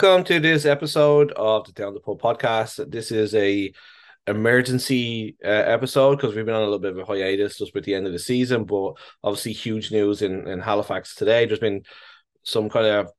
Welcome to this episode of the Down the Pub podcast. This is a emergency uh, episode because we've been on a little bit of a hiatus just with the end of the season, but obviously huge news in, in Halifax today. There's been some kind of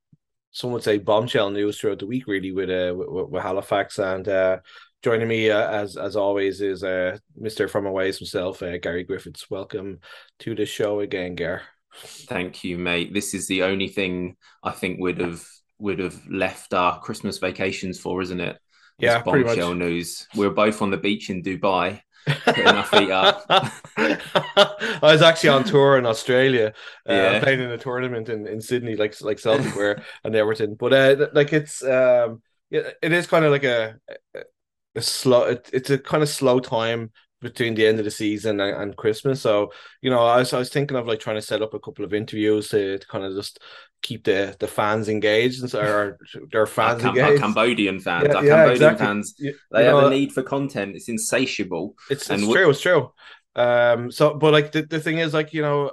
some would say bombshell news throughout the week, really, with uh, with, with Halifax. And uh, joining me uh, as as always is uh, Mister from away himself, uh, Gary Griffiths. Welcome to the show again, Gar. Thank you, mate. This is the only thing I think would have would have left our Christmas vacations for, isn't it? yeah, bombshell news. We are both on the beach in Dubai, putting our feet up. I was actually on tour in Australia, uh, yeah. playing in a tournament in, in Sydney, like like Celtic were and Everton. But uh, like it's um, yeah, it is kind of like a, a slow. It, it's a kind of slow time between the end of the season and, and, Christmas. So, you know, I was, I was thinking of like trying to set up a couple of interviews to, to kind of just keep the the fans engaged and so our their fans our, engaged. Our Cambodian fans, yeah, our yeah, Cambodian exactly. fans, they you have know, a need for content. It's insatiable. It's, it's true. It's true. Um. So, but like the, the thing is, like you know,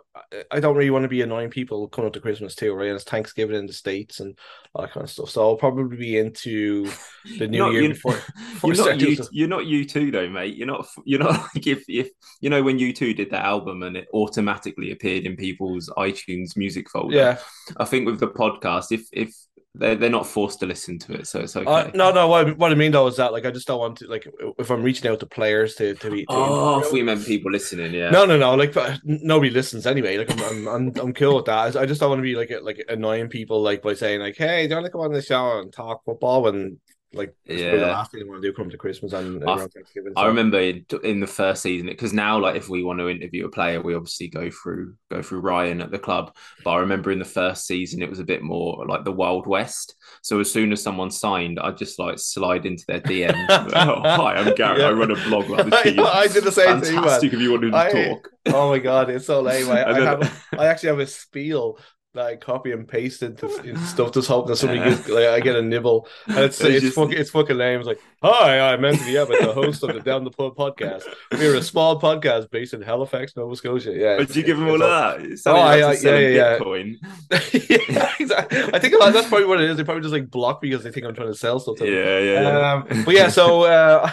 I don't really want to be annoying people coming up to Christmas too, right? And it's Thanksgiving in the states and all that kind of stuff. So I'll probably be into the new year you, before. before you're not you, you're not U2 though, mate. You're not. You're not like if if you know when you two did that album and it automatically appeared in people's iTunes music folder. Yeah. I think with the podcast, if if they're, they're not forced to listen to it, so it's okay. Uh, no, no. What, what I mean though is that like I just don't want to like if I'm reaching out to players to to be. To oh, if we meant people listening, yeah. No, no, no. Like nobody listens anyway. Like I'm, I'm, I'm, I'm cool with that. I just don't want to be like like annoying people like by saying like, hey, do you want to come on the show and talk football when like yeah. the last thing I want to do come to Christmas and Thanksgiving. So. I remember in, in, the first season because now like if we want to interview a player, we obviously go through go through Ryan at the club. But I remember in the first season it was a bit more like the Wild West. So as soon as someone signed, I just like slide into their DM. oh, hi, I'm Gary. Yeah. I run a blog about this. I, I, did the same Fantastic thing. Fantastic if you wanted to I, talk. Oh my god, it's so lame. I, I, have, I actually have a spiel like copy and paste into, stuff just hoping that somebody gets like I get a nibble and it's it's, just... fucking, it's fucking lame. It's like, hi, I'm Anthony Abbott, the host of the Down the Pub podcast. We're a small podcast based in Halifax, Nova Scotia. Yeah. Did you give him all of that? Oh, I, I, yeah, yeah, Bitcoin. yeah, exactly. I think lot, that's probably what it is. They probably just like block because they think I'm trying to sell stuff. To yeah, yeah, um, but yeah, so uh,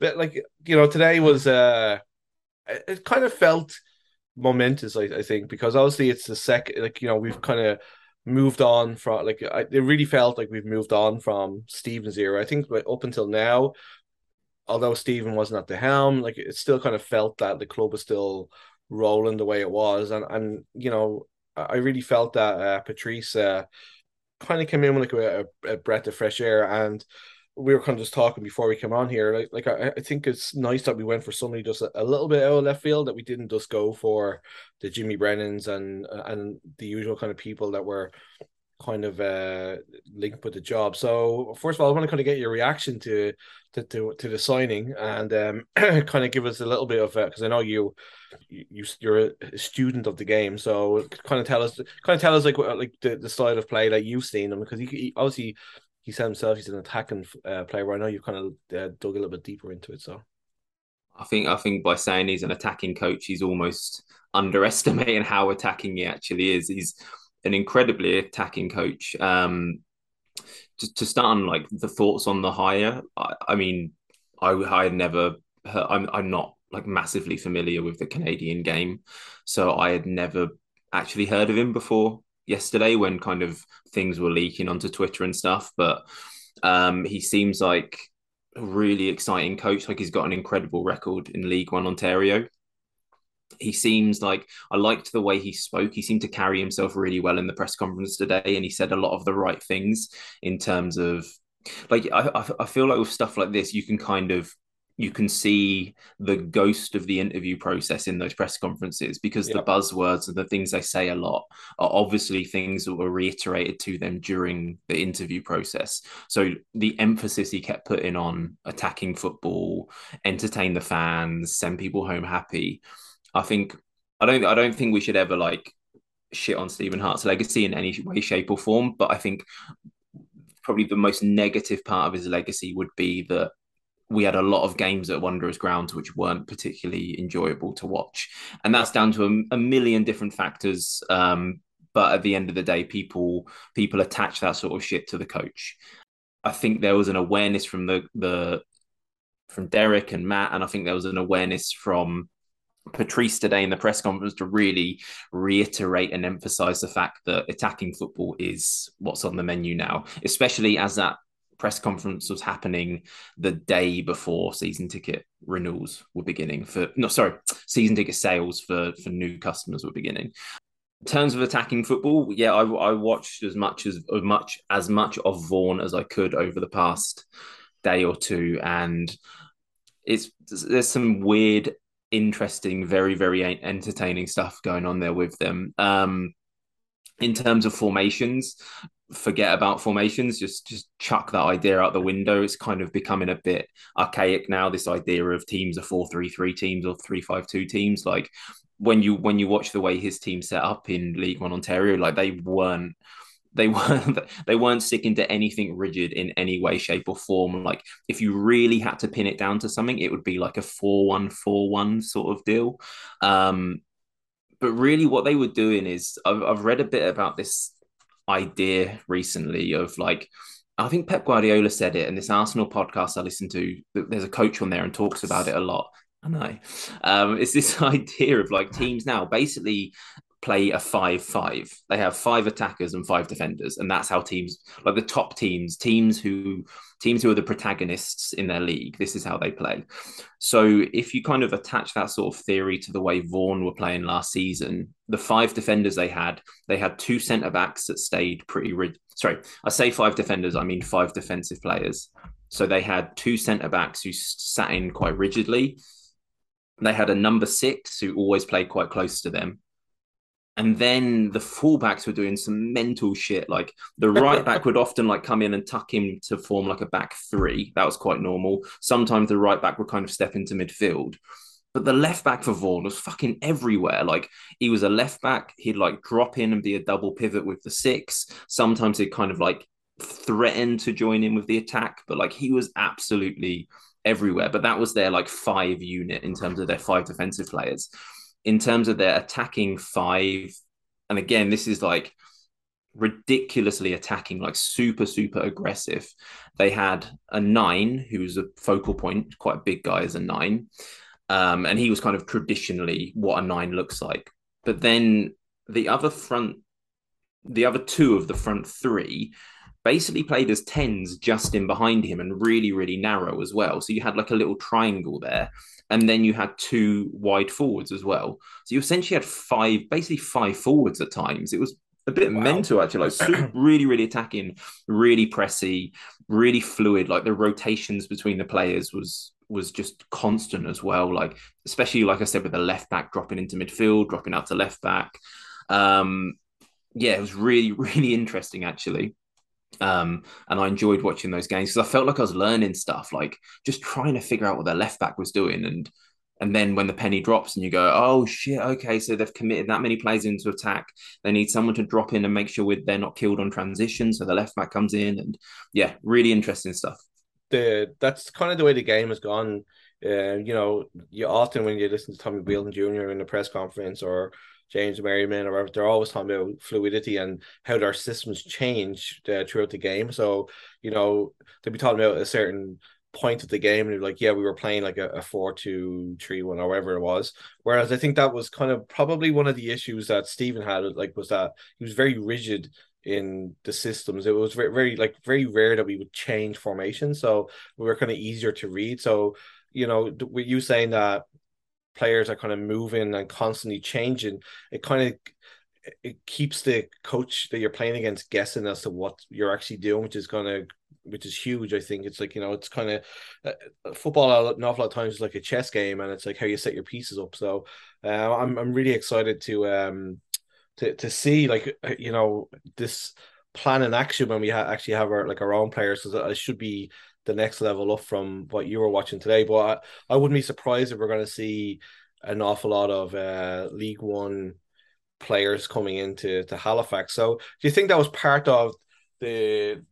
but like you know, today was uh, it kind of felt momentous, I, I think, because obviously it's the second, like you know, we've kind of moved on from like I, it really felt like we've moved on from Stephen's era. I think up until now, although Stephen wasn't at the helm, like it still kind of felt that the club was still rolling the way it was, and and you know, I really felt that uh, Patrice uh, kind of came in with like a, a breath of fresh air and we were kind of just talking before we came on here. Like, like I, I think it's nice that we went for somebody just a, a, little bit out of left field that we didn't just go for the Jimmy Brennans and and the usual kind of people that were kind of uh linked with the job. So first of all, I want to kind of get your reaction to to to, to the signing and um kind of give us a little bit of because I know you you you're a student of the game, so kind of tell us kind of tell us like like the, the style of play that you've seen them because he, he obviously he said himself he's an attacking uh, player. I know you've kind of uh, dug a little bit deeper into it. So I think I think by saying he's an attacking coach, he's almost underestimating how attacking he actually is. He's an incredibly attacking coach. Um, to, to start on like the thoughts on the hire, I, I mean, I I had never heard, I'm I'm not like massively familiar with the Canadian game, so I had never actually heard of him before yesterday when kind of things were leaking onto Twitter and stuff. But um, he seems like a really exciting coach. Like he's got an incredible record in League One Ontario. He seems like I liked the way he spoke. He seemed to carry himself really well in the press conference today, and he said a lot of the right things in terms of like I, I feel like with stuff like this, you can kind of you can see the ghost of the interview process in those press conferences because yep. the buzzwords and the things they say a lot are obviously things that were reiterated to them during the interview process. So the emphasis he kept putting on attacking football, entertain the fans, send people home happy. I think I don't I don't think we should ever like shit on Stephen Hart's legacy in any way, shape, or form, but I think probably the most negative part of his legacy would be that we had a lot of games at Wanderers grounds which weren't particularly enjoyable to watch, and that's down to a, a million different factors. Um, but at the end of the day, people people attach that sort of shit to the coach. I think there was an awareness from the the from Derek and Matt, and I think there was an awareness from Patrice today in the press conference to really reiterate and emphasize the fact that attacking football is what's on the menu now, especially as that press conference was happening the day before season ticket renewals were beginning for no sorry season ticket sales for for new customers were beginning. In terms of attacking football yeah i, I watched as much as, as much as much of vaughan as i could over the past day or two and it's there's some weird interesting very very entertaining stuff going on there with them. Um in terms of formations forget about formations just just chuck that idea out the window. It's kind of becoming a bit archaic now this idea of teams are 4-3-3 teams or 3-5-2 teams. Like when you when you watch the way his team set up in league one ontario like they weren't they weren't they weren't sticking to anything rigid in any way shape or form. Like if you really had to pin it down to something it would be like a 4-1-4-1 sort of deal. Um but really what they were doing is I've, I've read a bit about this idea recently of like I think Pep Guardiola said it in this Arsenal podcast I listen to. There's a coach on there and talks about it a lot. I know. Um, it's this idea of like teams now basically play a five-five. They have five attackers and five defenders, and that's how teams like the top teams, teams who teams who are the protagonists in their league. This is how they play. So if you kind of attach that sort of theory to the way Vaughan were playing last season, the five defenders they had, they had two centre backs that stayed pretty rigid. Sorry, I say five defenders, I mean five defensive players. So they had two centre backs who sat in quite rigidly. They had a number six who always played quite close to them and then the fullbacks were doing some mental shit. Like the right back would often like come in and tuck him to form like a back three. That was quite normal. Sometimes the right back would kind of step into midfield. But the left back for Vaughan was fucking everywhere. Like he was a left back, he'd like drop in and be a double pivot with the six. Sometimes he'd kind of like threaten to join in with the attack, but like he was absolutely everywhere. But that was their like five unit in terms of their five defensive players in terms of their attacking five, and again, this is like ridiculously attacking, like super, super aggressive. They had a nine who was a focal point, quite a big guy as a nine. Um, and he was kind of traditionally what a nine looks like. But then the other front, the other two of the front three basically played as tens just in behind him and really, really narrow as well. So you had like a little triangle there and then you had two wide forwards as well. So you essentially had five, basically five forwards at times. It was a bit wow. mental actually, like super, really, really attacking, really pressy, really fluid. Like the rotations between the players was was just constant as well. Like especially like I said with the left back dropping into midfield, dropping out to left back. Um, yeah, it was really, really interesting actually. Um, and I enjoyed watching those games because I felt like I was learning stuff, like just trying to figure out what their left back was doing. And and then when the penny drops and you go, oh shit, okay, so they've committed that many plays into attack. They need someone to drop in and make sure they're not killed on transition. So the left back comes in, and yeah, really interesting stuff. The that's kind of the way the game has gone. Uh, you know, you often when you listen to Tommy Wheeldon Jr. in the press conference or James Merriman or whatever, they're always talking about fluidity and how their systems change uh, throughout the game. So, you know, they'll be talking about a certain point of the game and like, yeah, we were playing like a, a four, two, three, one, or whatever it was. Whereas I think that was kind of probably one of the issues that Stephen had, like, was that he was very rigid in the systems. It was very, very like very rare that we would change formation, so we were kind of easier to read. So you know, with you saying that players are kind of moving and constantly changing, it kind of it keeps the coach that you're playing against guessing as to what you're actually doing, which is gonna which is huge. I think it's like you know it's kind of uh, football an awful lot of times is like a chess game, and it's like how you set your pieces up. So uh, I'm I'm really excited to um to to see like uh, you know this plan in action when we ha- actually have our like our own players. So it should be the next level up from what you were watching today. But I, I wouldn't be surprised if we're going to see an awful lot of uh, League One players coming into to Halifax. So do you think that was part of the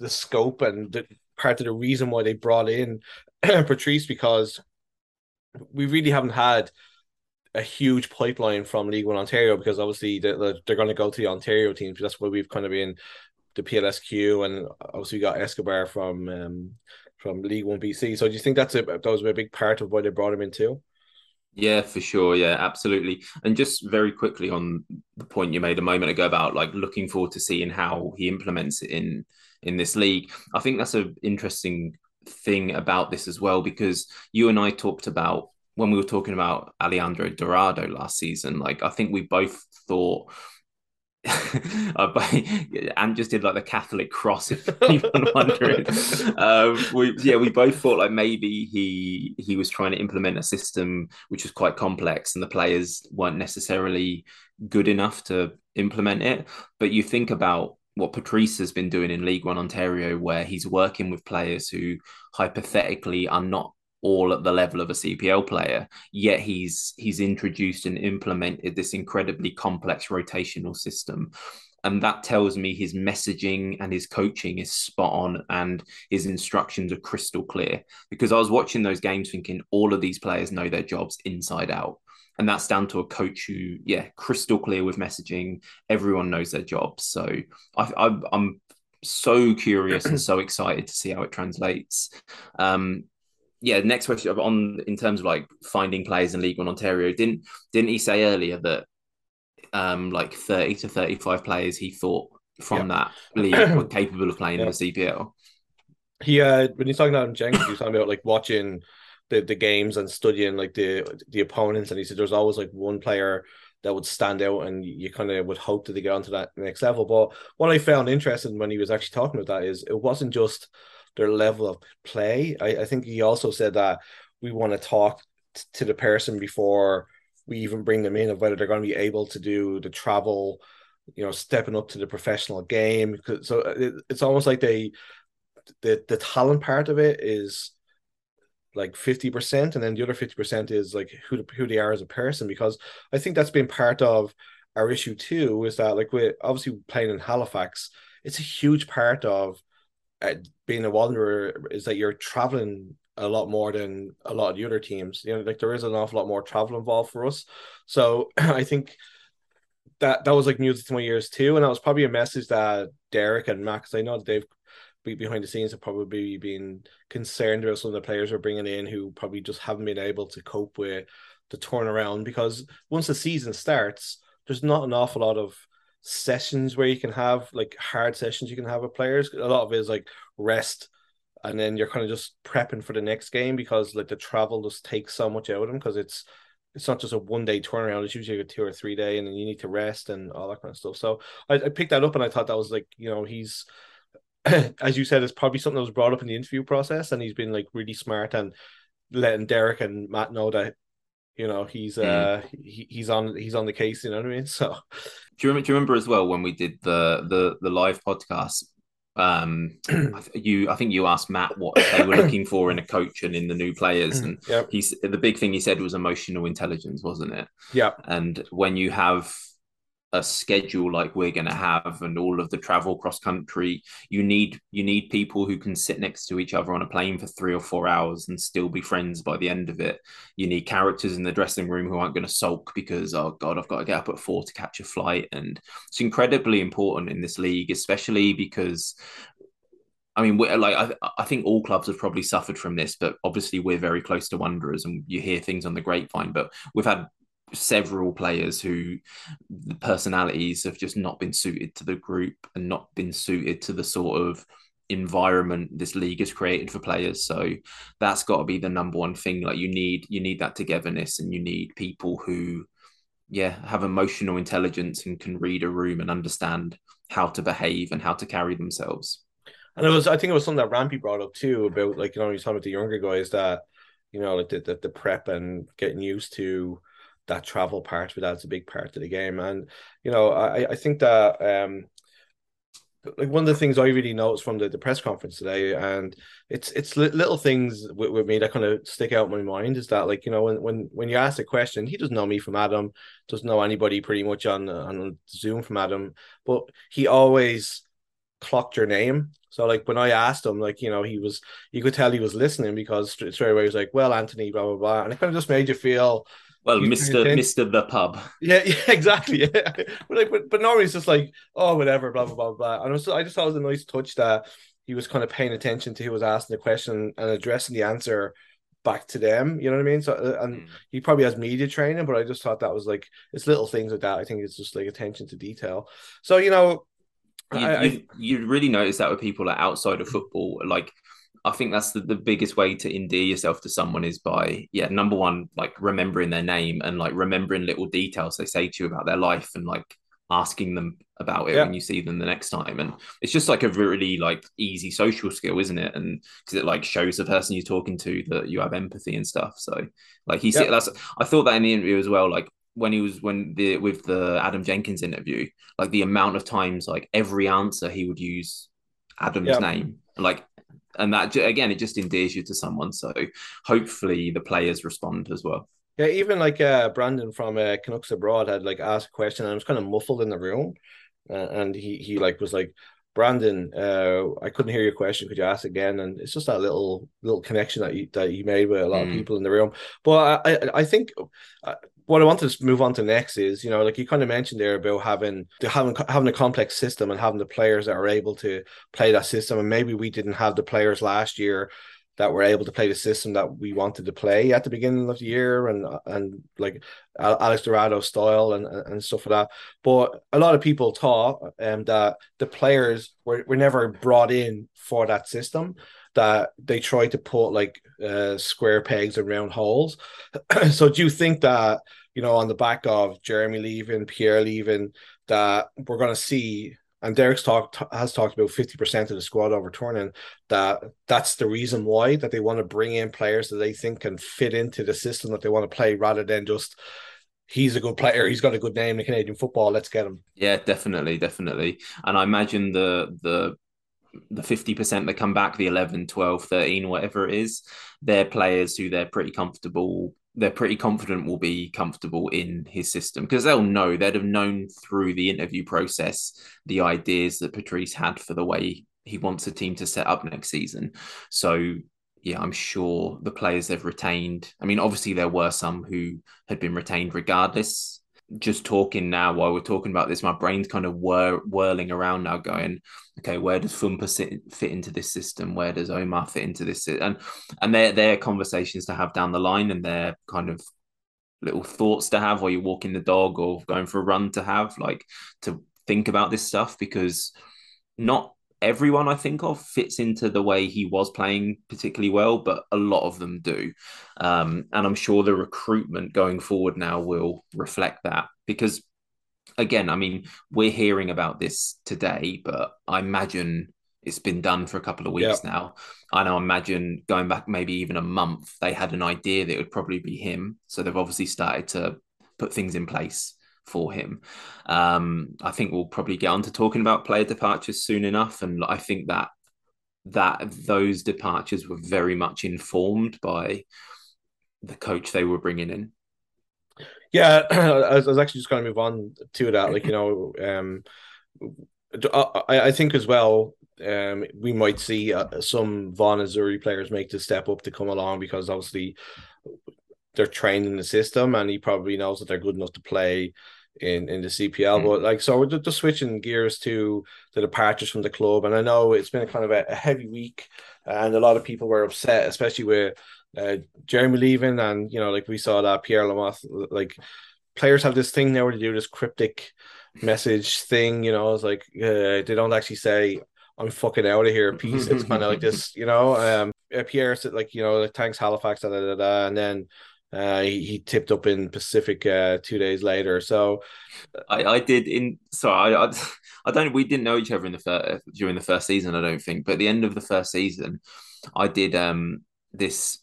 the scope and the part of the reason why they brought in Patrice because we really haven't had a huge pipeline from League One Ontario because obviously they're, they're going to go to the Ontario teams. That's why we've kind of been the PLSQ and obviously we got Escobar from um, from League One BC. So do you think that's a that was a big part of why they brought him in too? Yeah, for sure. Yeah, absolutely. And just very quickly on the point you made a moment ago about like looking forward to seeing how he implements it in in this league. I think that's an interesting thing about this as well because you and I talked about when we were talking about Alejandro Dorado last season. Like I think we both thought and just did like the Catholic cross, if anyone wondering. Um, we, yeah, we both thought like maybe he he was trying to implement a system which was quite complex, and the players weren't necessarily good enough to implement it. But you think about what Patrice has been doing in League One Ontario, where he's working with players who hypothetically are not all at the level of a CPL player. Yet he's he's introduced and implemented this incredibly complex rotational system. And that tells me his messaging and his coaching is spot on and his instructions are crystal clear. Because I was watching those games thinking all of these players know their jobs inside out. And that's down to a coach who, yeah, crystal clear with messaging. Everyone knows their jobs. So I, I, I'm so curious and so excited to see how it translates. Um, yeah, next question on in terms of like finding players in League One Ontario, didn't didn't he say earlier that um like thirty to thirty five players he thought from that league were capable of playing in the CPL? He uh when he's talking about Jenkins, he's talking about like watching the, the games and studying like the the opponents, and he said there's always like one player that would stand out and you kind of would hope that they get onto that next level. But what I found interesting when he was actually talking about that is it wasn't just their level of play. I, I think he also said that we want to talk t- to the person before we even bring them in of whether they're going to be able to do the travel, you know, stepping up to the professional game. So uh, it, it's almost like they, the the talent part of it is like 50% and then the other 50% is like who who they are as a person because I think that's been part of our issue too is that like we're obviously playing in Halifax it's a huge part of uh, being a wanderer is that you're traveling a lot more than a lot of the other teams. You know, like there is an awful lot more travel involved for us. So I think that that was like music to my ears too, and that was probably a message that Derek and Max. I know that they've behind the scenes have probably been concerned about some of the players we're bringing in who probably just haven't been able to cope with the turnaround because once the season starts, there's not an awful lot of sessions where you can have like hard sessions you can have with players. A lot of it is like rest, and then you're kind of just prepping for the next game because like the travel just takes so much out of them because it's it's not just a one day turnaround. It's usually a two or three day, and then you need to rest and all that kind of stuff. So I, I picked that up, and I thought that was like you know he's as you said, it's probably something that was brought up in the interview process, and he's been like really smart and letting Derek and Matt know that you know he's mm. uh he, he's on he's on the case you know what i mean so do you remember, do you remember as well when we did the the the live podcast um you i think you asked matt what they were looking for in a coach and in the new players and yep. he's the big thing he said was emotional intelligence wasn't it yeah and when you have a schedule like we're going to have and all of the travel cross country you need you need people who can sit next to each other on a plane for 3 or 4 hours and still be friends by the end of it you need characters in the dressing room who aren't going to sulk because oh god I've got to get up at 4 to catch a flight and it's incredibly important in this league especially because I mean, like I, I think all clubs have probably suffered from this, but obviously we're very close to Wanderers, and you hear things on the grapevine. But we've had several players who the personalities have just not been suited to the group and not been suited to the sort of environment this league has created for players. So that's got to be the number one thing. Like you need you need that togetherness and you need people who yeah have emotional intelligence and can read a room and understand how to behave and how to carry themselves. And it was i think it was something that rampy brought up too about like you know he's talking about the younger guys that you know like the, the, the prep and getting used to that travel part it that's a big part of the game. And you know, I, I think that um like one of the things I really noticed from the, the press conference today, and it's it's little things with, with me that kind of stick out in my mind is that like you know when when when you ask a question, he doesn't know me from Adam, doesn't know anybody pretty much on on Zoom from Adam, but he always clocked your name. So like when I asked him, like you know, he was you could tell he was listening because straight away he was like, "Well, Anthony, blah blah blah," and it kind of just made you feel well, Mister Mister the pub. Yeah, yeah, exactly. Yeah. but like, but, but it's just like, oh, whatever, blah blah blah blah. And I, was, I just thought it was a nice touch that he was kind of paying attention to who was asking the question and addressing the answer back to them. You know what I mean? So, uh, and mm. he probably has media training, but I just thought that was like it's little things like that. I think it's just like attention to detail. So you know, you, I, you, you really notice that with people that outside of football, like I think that's the, the biggest way to endear yourself to someone is by, yeah, number one, like remembering their name and like remembering little details they say to you about their life and like asking them about it yeah. when you see them the next time. And it's just like a really like easy social skill, isn't it? And because it like shows the person you're talking to that you have empathy and stuff. So like he said, that's, I thought that in the interview as well, like when he was when the with the Adam Jenkins interview, like the amount of times like every answer he would use Adam's yeah. name, like and that again it just endears you to someone so hopefully the players respond as well. Yeah even like uh brandon from uh, canucks abroad had like asked a question and I was kind of muffled in the room uh, and he he like was like brandon uh i couldn't hear your question. Could you ask again? And it's just that little little connection that you that you made with a lot mm. of people in the room. But i i, I think uh, what I want to move on to next is, you know, like you kind of mentioned there about having having having a complex system and having the players that are able to play that system. And maybe we didn't have the players last year that were able to play the system that we wanted to play at the beginning of the year and and like Alex Dorado style and and stuff like that. But a lot of people thought um, that the players were, were never brought in for that system that they try to put like uh, square pegs in round holes. so do you think that you know on the back of Jeremy leaving, Pierre leaving, that we're going to see? And Derek's talked has talked about fifty percent of the squad overturning. That that's the reason why that they want to bring in players that they think can fit into the system that they want to play, rather than just he's a good player. He's got a good name in Canadian football. Let's get him. Yeah, definitely, definitely. And I imagine the the the 50% that come back, the 11, 12, 13, whatever it is, they're players who they're pretty comfortable. They're pretty confident will be comfortable in his system because they'll know they'd have known through the interview process the ideas that Patrice had for the way he wants the team to set up next season. So yeah, I'm sure the players they've retained. I mean, obviously there were some who had been retained regardless just talking now while we're talking about this, my brain's kind of whir- whirling around now, going, okay, where does Fumpa sit, fit into this system? Where does Omar fit into this? And and they're they're conversations to have down the line, and they're kind of little thoughts to have while you're walking the dog or going for a run to have, like to think about this stuff because not everyone I think of fits into the way he was playing particularly well, but a lot of them do. Um, and I'm sure the recruitment going forward now will reflect that because, again, I mean, we're hearing about this today, but I imagine it's been done for a couple of weeks now. I know, imagine going back maybe even a month, they had an idea that it would probably be him. So they've obviously started to put things in place for him. Um, I think we'll probably get on to talking about player departures soon enough, and I think that that those departures were very much informed by the coach they were bringing in. Yeah, I was actually just going to move on to that. Like you know, um, I, I think as well. Um, we might see uh, some Vaughan Azzurri players make the step up to come along because obviously they're trained in the system and he probably knows that they're good enough to play in in the CPL. Mm. But like, so we're just switching gears to the departures from the club, and I know it's been a kind of a, a heavy week, and a lot of people were upset, especially with uh, Jeremy leaving, and you know, like we saw that Pierre Lamothe, like players have this thing now where they do this cryptic message thing. You know, it's like uh, they don't actually say. I'm fucking out of here. Peace. It's kind of like this, you know. Um, Pierre said like, you know, thanks Halifax, da, da, da, da, and then uh, he, he, tipped up in Pacific uh, two days later. So I, I did in sorry I, I, I don't we didn't know each other in the first during the first season I don't think, but at the end of the first season, I did um this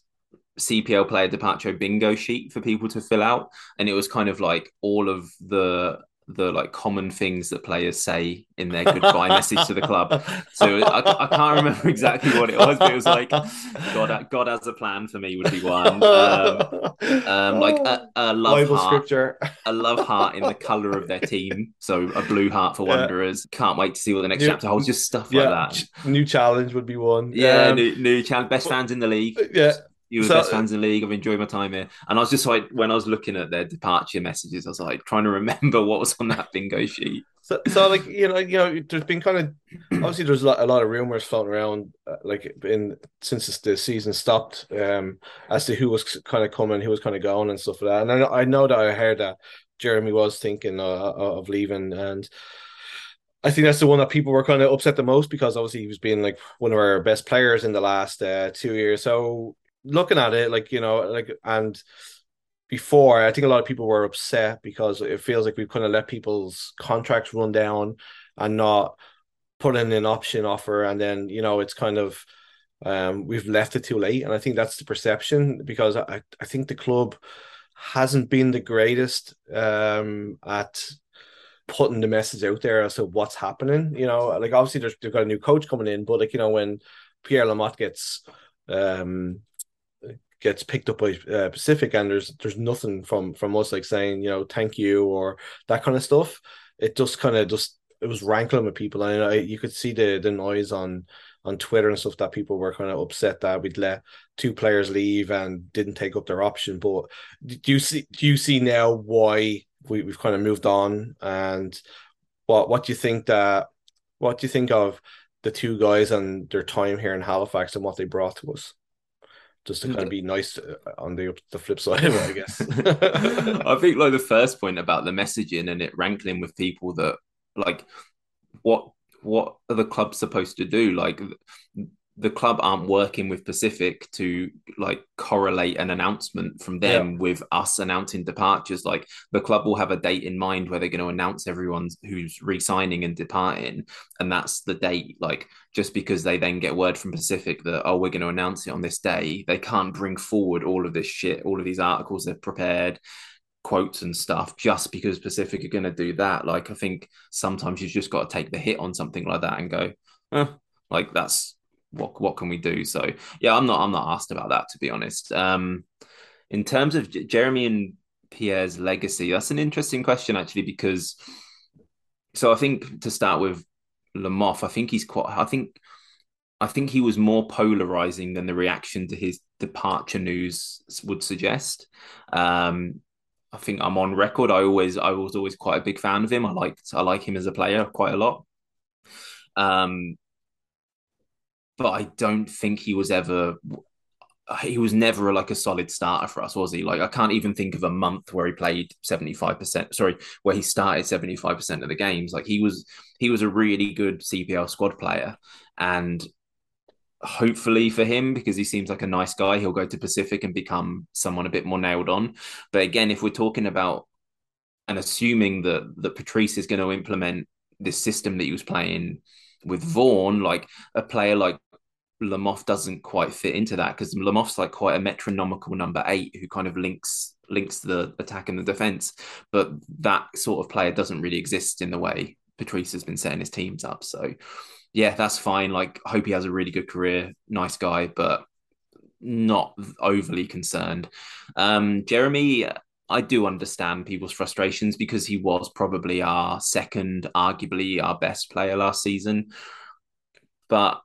CPL player departure bingo sheet for people to fill out, and it was kind of like all of the the like common things that players say in their goodbye message to the club. So I, I, can't remember exactly what it was, but it was like God, God has a plan for me would be one. Um, um, like a, a love Bible heart, scripture. a love heart in the color of their team. So a blue heart for Wanderers. Yeah. Can't wait to see what the next new, chapter holds. Just stuff yeah, like that. New challenge would be one. Yeah, um, new, new challenge. Best fans in the league. Yeah you were so, best fans in the league. I've enjoyed my time here. And I was just like, when I was looking at their departure messages, I was like trying to remember what was on that bingo sheet. So, so like you know, you know, there's been kind of obviously there's a lot, a lot of rumors floating around, uh, like in since the season stopped, um, as to who was kind of coming, who was kind of going, and stuff like that. And I, I know that I heard that Jeremy was thinking uh, of leaving, and I think that's the one that people were kind of upset the most because obviously he was being like one of our best players in the last uh, two years. So looking at it, like you know, like and before, I think a lot of people were upset because it feels like we've kind of let people's contracts run down and not put in an option offer, and then you know it's kind of um, we've left it too late, and I think that's the perception because I I think the club hasn't been the greatest um, at putting the message out there as to what's happening. You know, like obviously there's they've got a new coach coming in, but like you know when Pierre Lamothe gets um gets picked up by uh, Pacific, and there's there's nothing from from us like saying you know thank you or that kind of stuff. It just kind of just it was rankling with people, and I, you could see the the noise on on Twitter and stuff that people were kind of upset that we'd let two players leave and didn't take up their option. But do you see do you see now why we, we've kind of moved on and what what do you think that what do you think of the two guys and their time here in Halifax and what they brought to us? Just to kind of be nice uh, on the the flip side of it, I guess. I think like the first point about the messaging and it rankling with people that like what what are the clubs supposed to do? Like the club aren't working with Pacific to like correlate an announcement from them yeah. with us announcing departures. Like the club will have a date in mind where they're going to announce everyone who's re-signing and departing, and that's the date. Like just because they then get word from Pacific that oh we're going to announce it on this day, they can't bring forward all of this shit, all of these articles they've prepared quotes and stuff just because Pacific are going to do that. Like I think sometimes you've just got to take the hit on something like that and go, eh, like that's what what can we do? So yeah, I'm not I'm not asked about that to be honest. Um, in terms of J- Jeremy and Pierre's legacy, that's an interesting question actually because so I think to start with Lamothe, I think he's quite I think I think he was more polarizing than the reaction to his departure news would suggest. Um, I think I'm on record. I always I was always quite a big fan of him. I liked I like him as a player quite a lot. Um, but I don't think he was ever he was never like a solid starter for us, was he? Like I can't even think of a month where he played 75%, sorry, where he started 75% of the games. Like he was he was a really good CPL squad player. And hopefully for him, because he seems like a nice guy, he'll go to Pacific and become someone a bit more nailed on. But again, if we're talking about and assuming that that Patrice is going to implement this system that he was playing with Vaughan, like a player like Lamothe doesn't quite fit into that because Lamothe's like quite a metronomical number eight who kind of links links the attack and the defense, but that sort of player doesn't really exist in the way Patrice has been setting his teams up. So yeah, that's fine. Like hope he has a really good career, nice guy, but not overly concerned. Um, Jeremy, I do understand people's frustrations because he was probably our second, arguably our best player last season. But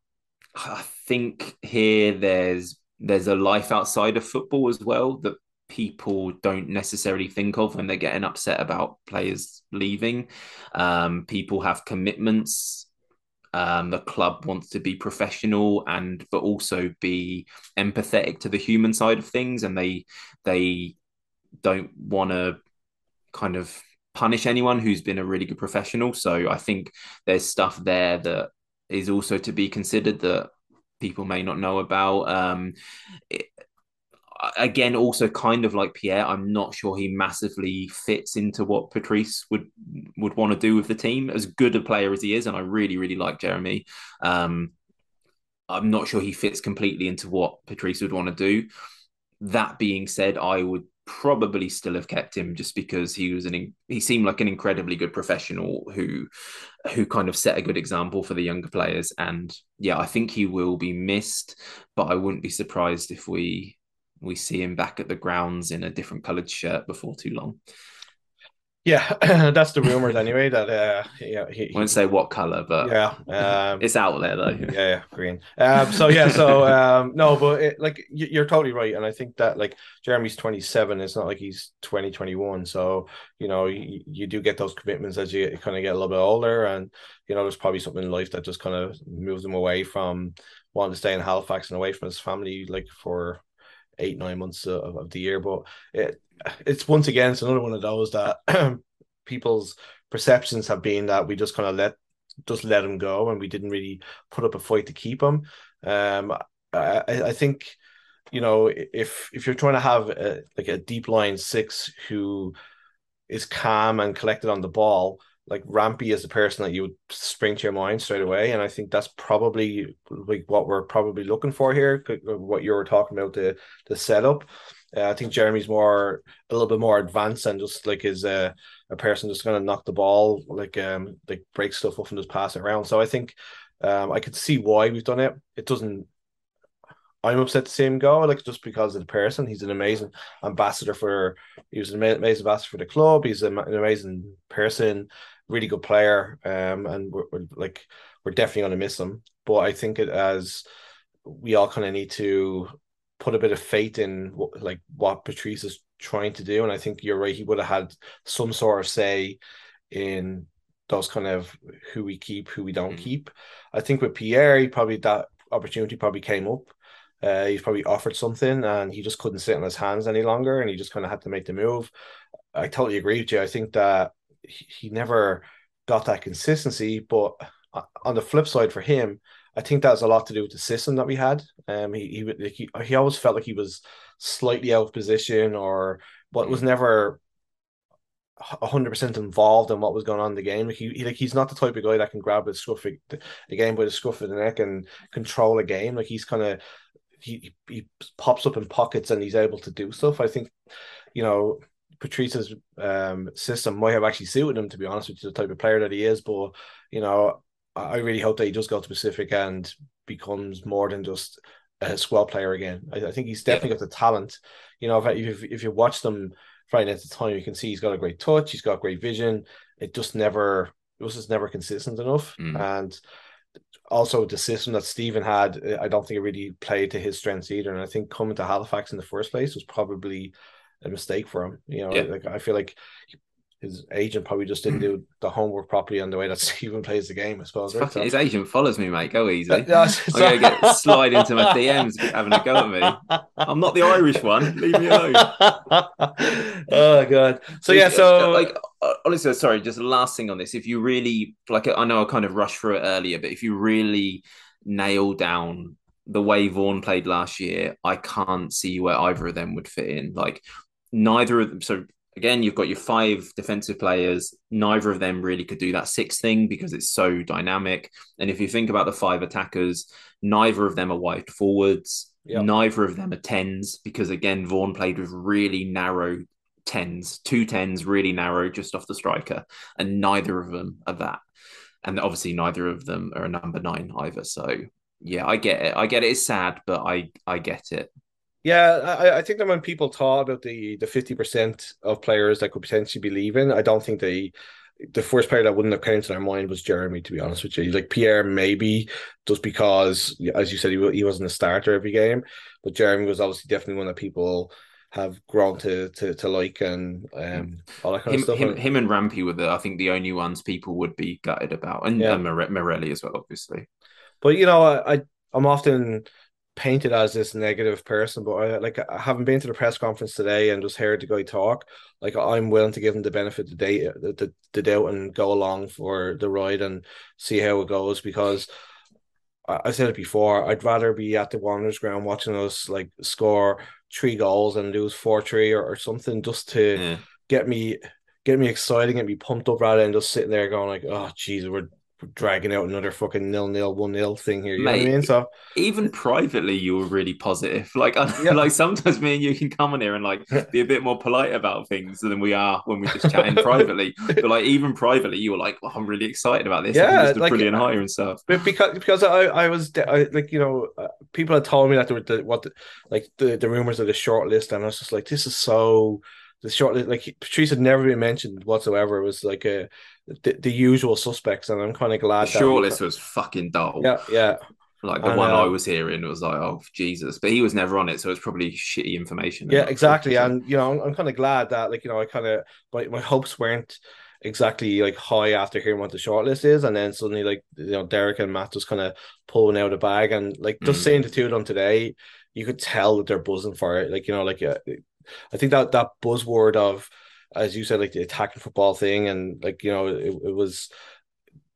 I think here there's there's a life outside of football as well that people don't necessarily think of when they're getting upset about players leaving. Um, people have commitments. Um, the club wants to be professional and but also be empathetic to the human side of things, and they they don't want to kind of punish anyone who's been a really good professional. So I think there's stuff there that is also to be considered that people may not know about. Um, it, again, also kind of like Pierre, I'm not sure he massively fits into what Patrice would would want to do with the team. As good a player as he is, and I really really like Jeremy. Um, I'm not sure he fits completely into what Patrice would want to do that being said, I would probably still have kept him just because he was an he seemed like an incredibly good professional who who kind of set a good example for the younger players. And yeah I think he will be missed but I wouldn't be surprised if we we see him back at the grounds in a different colored shirt before too long yeah, that's the rumors anyway. That uh, yeah, he, I won't say what color, but yeah, um, it's out there though. Yeah, yeah, green. Um, so yeah, so um, no, but it, like you're totally right, and I think that like Jeremy's 27. It's not like he's 20, 21. So you know, you, you do get those commitments as you kind of get a little bit older, and you know, there's probably something in life that just kind of moves him away from wanting to stay in Halifax and away from his family, like for eight nine months of, of the year. But it, it's once again it's another one of those that people's perceptions have been that we just kind of let just let him go and we didn't really put up a fight to keep him. Um, I, I think you know if if you're trying to have a, like a deep line six who is calm and collected on the ball like Rampy is the person that you would spring to your mind straight away, and I think that's probably like what we're probably looking for here. What you were talking about the the setup. Uh, I think Jeremy's more a little bit more advanced and just like is a, a person just going to knock the ball like um like break stuff off and just pass it around. So I think um I could see why we've done it. It doesn't. I'm upset to see him go, like just because of the person. He's an amazing ambassador for. He was an amazing ambassador for the club. He's an amazing person really good player, um, and we're, we're like we're definitely going to miss him. But I think it as we all kind of need to put a bit of faith in what, like what Patrice is trying to do, and I think you're right. He would have had some sort of say in those kind of who we keep, who we don't mm-hmm. keep. I think with Pierre, he probably that opportunity probably came up. Uh, he's probably offered something and he just couldn't sit on his hands any longer and he just kind of had to make the move. I totally agree with you. I think that he never got that consistency. But on the flip side for him, I think that has a lot to do with the system that we had. Um, he he he, he always felt like he was slightly out of position, or but was never hundred percent involved in what was going on in the game. Like he, he, like he's not the type of guy that can grab a scruff a, a game by the scruff of the neck and control a game. Like he's kind of he he pops up in pockets and he's able to do stuff. I think you know Patrice's um, system might have actually suited him, to be honest with you, the type of player that he is. But you know, I really hope that he does go to Pacific and becomes more than just a squad player again. I, I think he's definitely yeah. got the talent. You know, if, if, if you watch them Friday at the time, you can see he's got a great touch, he's got great vision. It just never, it was just never consistent enough. Mm. And also the system that Stephen had, I don't think it really played to his strengths either. And I think coming to Halifax in the first place was probably a mistake for him. You know, yeah. like I feel like his agent probably just didn't do the homework properly on the way that Stephen plays the game. I suppose. Right? So, his agent follows me, mate. Go easy. I'm gonna get slide into my DMs having a go at me. I'm not the Irish one. Leave me alone. oh god. So yeah. So like uh, honestly, sorry. Just last thing on this. If you really like, I know I kind of rushed through it earlier, but if you really nail down the way Vaughan played last year, I can't see where either of them would fit in. Like neither of them. So again, you've got your five defensive players. Neither of them really could do that six thing because it's so dynamic. And if you think about the five attackers, neither of them are wide forwards. Yep. Neither of them are tens because again, Vaughan played with really narrow tens, two tens, really narrow, just off the striker, and neither of them are that. And obviously, neither of them are a number nine either. So yeah, I get it. I get it. It's sad, but I I get it. Yeah, I, I think that when people talk about the the fifty percent of players that could potentially be leaving, I don't think they the first player that wouldn't have come into their mind was Jeremy. To be honest with you, like Pierre, maybe just because, as you said, he, he wasn't a starter every game, but Jeremy was obviously definitely one that people have grown to to, to like and um all that kind him, of stuff. Him, him and Rampy were the I think the only ones people would be gutted about, and, yeah. and Morelli as well, obviously. But you know, I I'm often painted as this negative person, but I like I haven't been to the press conference today and just heard the guy talk. Like I'm willing to give him the benefit of the day uh, the, the, the doubt and go along for the ride and see how it goes because I, said it before, I'd rather be at the Wanderers ground watching us like score three goals and lose four three or, or something just to get me get me excited, get me pumped up rather than just sitting there going like, oh geez, we're dragging out another fucking nil nil one nil thing here. You know what I mean? So even privately you were really positive like I, Yeah. like sometimes me and you can come on here and like be a bit more polite about things than we are when we're just chatting privately but like even privately you were like oh, i'm really excited about this Yeah, this is a like- brilliant hire and stuff But because because I I was de- I, like you know uh, people had told me that there were the, what the, like the the rumors of the short list and I was just like this is so the short like Patrice had never been mentioned whatsoever. It was like a the, the usual suspects and I'm kind of the glad that shortlist was fucking dull. Yeah yeah. Like the And, one uh, i was hearing was like oh jesus. But he was never on it so it's probably shitty information yeah exactly. and you know I'm, I'm kind of glad that like you know I kind of my, my hopes weren't exactly like high after hearing what the shortlist is and then suddenly like you know Derek and Matt just kind of pulling out a bag and like just Mm. seeing the two of them today you could tell that they're buzzing for it. Like you know like uh, I think that that buzzword of as you said like the attacking football thing and like you know it, it was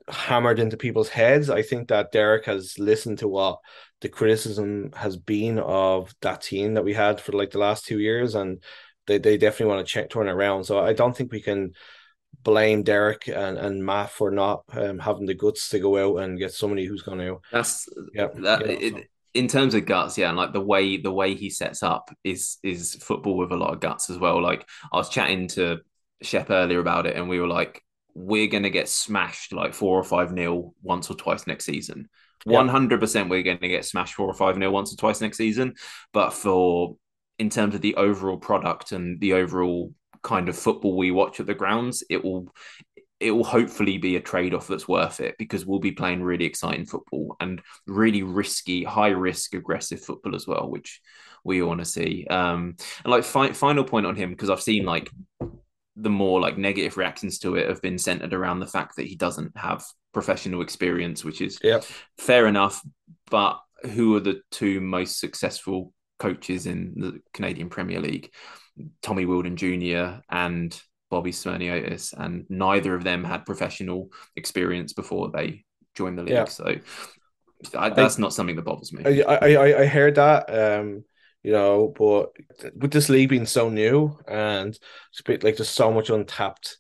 hammered into people's heads. I think that Derek has listened to what the criticism has been of that team that we had for like the last two years and they, they definitely want to check turn it around. So I don't think we can blame Derek and, and Matt for not um, having the guts to go out and get somebody who's going to that's yeah that it, in terms of guts, yeah, and like the way the way he sets up is is football with a lot of guts as well. Like I was chatting to Shep earlier about it, and we were like, we're gonna get smashed like four or five nil once or twice next season. One hundred percent, we're gonna get smashed four or five nil once or twice next season. But for in terms of the overall product and the overall kind of football we watch at the grounds, it will it will hopefully be a trade off that's worth it because we'll be playing really exciting football and really risky, high risk, aggressive football as well, which we all want to see. Um, and like fi- final point on him because I've seen like the more like negative reactions to it have been centered around the fact that he doesn't have professional experience, which is yeah fair enough. But who are the two most successful coaches in the Canadian Premier League? Tommy Wheeldon Jr. and Bobby Smyrniotis, and neither of them had professional experience before they joined the league. Yeah. So I, that's not something that bothers me. I, I I I heard that um you know but with this league being so new and it's a bit like there's so much untapped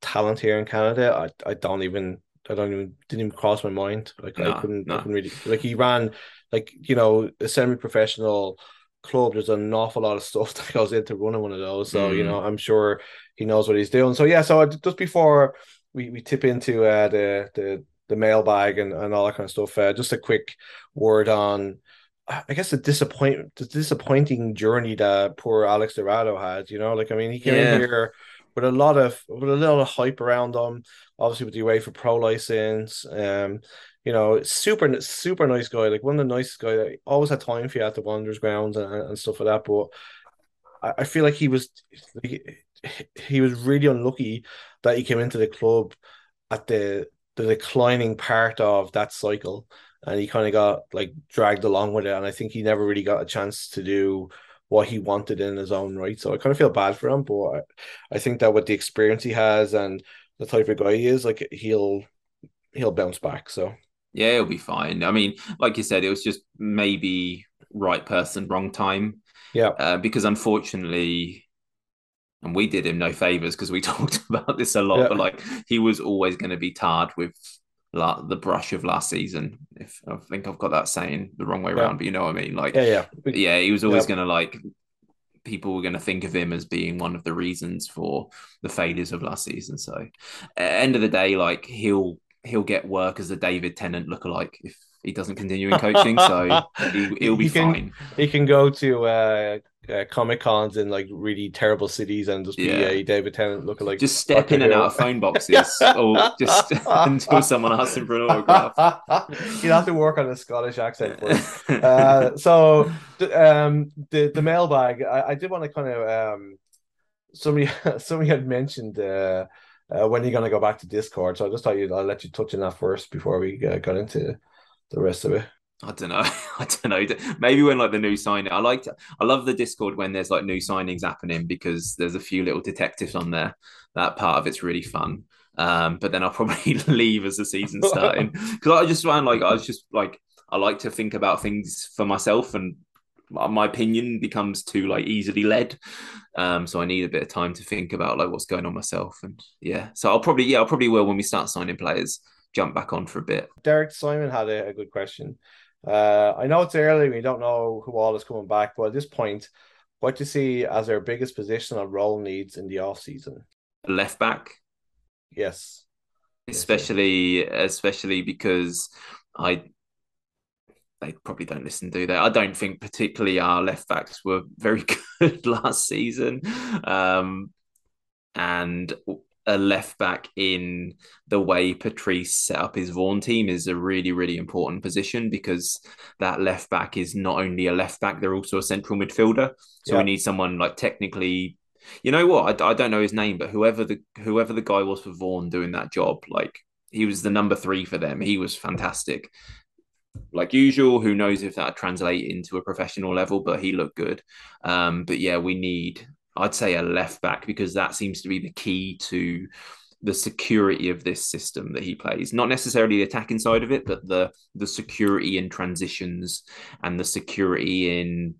talent here in Canada I I don't even I don't even didn't even cross my mind like No, I couldn't I couldn't really like he ran like you know a semi-professional club there's an awful lot of stuff that goes into running one of those so you Mm. know I'm sure he knows what he's doing so yeah so just before we, we tip into uh, the the the mailbag and, and all that kind of stuff uh, just a quick word on I guess the disappoint the disappointing journey that poor Alex Dorado had, you know, like I mean he came Yeah. in here with a lot of with a little hype around him, obviously with the UEFA Pro license. Um, you know, super super nice guy, like one of the nicest guys. that always had time for you at the Wanderers grounds and, and stuff like that. But I, I feel like he was like, he was really unlucky that he came into the club at the the declining part of that cycle and he kind of got like dragged along with it and I think he never really got a chance to do what he wanted in his own right so I kind of feel bad for him but I, I think that with the experience he has and the type of guy he is like he'll he'll bounce back so Yeah, it'll be fine. I mean, like you said, it was just maybe right person, wrong time. Yeah. Uh, because unfortunately, and we did him no favors because we talked about this a lot, Yeah. but like he was always going to be tarred with la- the brush of last season. If I think I've got that saying the wrong way Yeah. around, but you know what I mean? Like, yeah yeah yeah, he was always Yeah. going to like people were going to think of him as being one of the reasons for the failures of last season. So, end of the day, like he'll he'll get work as a David Tennant lookalike if he doesn't continue in coaching. so he, he'll be He can- fine. he can go to uh, uh comic cons in like really terrible cities and just be Yeah. a David Tennant lookalike. Just step in and out of phone boxes, or just until someone asks him for an autograph. You'd have to work on a Scottish accent uh, so um, the the mailbag. I, I did want to kind of um, somebody somebody had mentioned uh, uh, when you're going to go back to Discord. So I just thought you'd I'll let you touch on that first before we uh, got into the rest of it. I don't know. I don't know. Maybe when like the new signing, I like. I love the Discord when there's like new signings happening because there's a few little detectives on there. That part of it's really fun. Um, but then I'll probably leave as the season's starting because I just find like I was just like I like to think about things for myself and my opinion becomes too like easily led. Um, so I need a bit of time to think about like what's going on myself and yeah. So I'll probably yeah I'll probably will when we start signing players jump back on for a bit. Derek Simon had a, a good question. Uh, I know it's early, we don't know who all is coming back, but at this point, what do you see as our biggest position positional role needs in the off season? Left back, Yes. especially especially because I they probably don't listen, do they? I don't think particularly our left backs were very good last season. Um, and a left back in the way Patrice set up his Vaughan team is a really, really important position because that left back is not only a left back, they're also a central midfielder. So Yeah. we need someone like technically. You know what? I, I don't know his name, but whoever the whoever the guy was for Vaughan doing that job, like he was the number three for them. He was fantastic. Like usual, who knows if that translate into a professional level, but he looked good. Um, but yeah, we need I'd say a left back because that seems to be the key to the security of this system that he plays. Not necessarily the attacking side of it, but the the security in transitions and the security in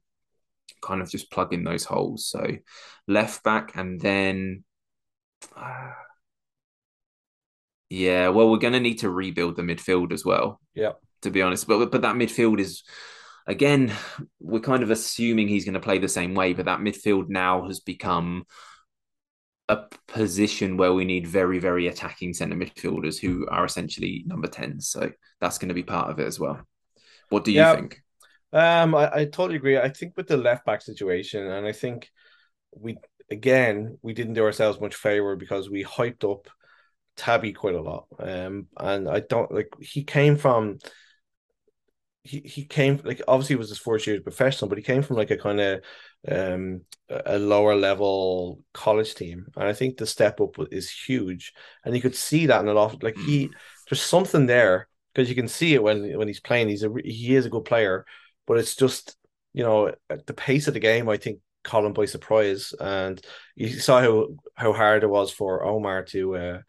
kind of just plugging those holes. So left back and then uh, yeah, well, we're going to need to rebuild the midfield as well. Yeah. To be honest, but but that midfield is again, we're kind of assuming he's going to play the same way, but that midfield now has become a position where we need very, very attacking centre midfielders who are essentially number 10s. So that's going to be part of it as well. What do you Yeah. think? Um, I, I totally agree. I think with the left back situation, and I think we again we didn't do ourselves much favor because we hyped up Tabby quite a lot. Um, and I don't like he came from he he came like obviously it was his first year as professional, but he came from like a kind of um a lower level college team, and I think the step up is huge, and you could see that in a lot. Like he, there's something there because you can see it when when he's playing. He's a he is a good player, but it's just you know at the pace of the game. I think caught him by surprise, and you saw how how hard it was for Omar to uh